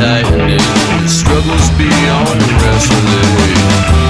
tightening. Struggles beyond wrestling.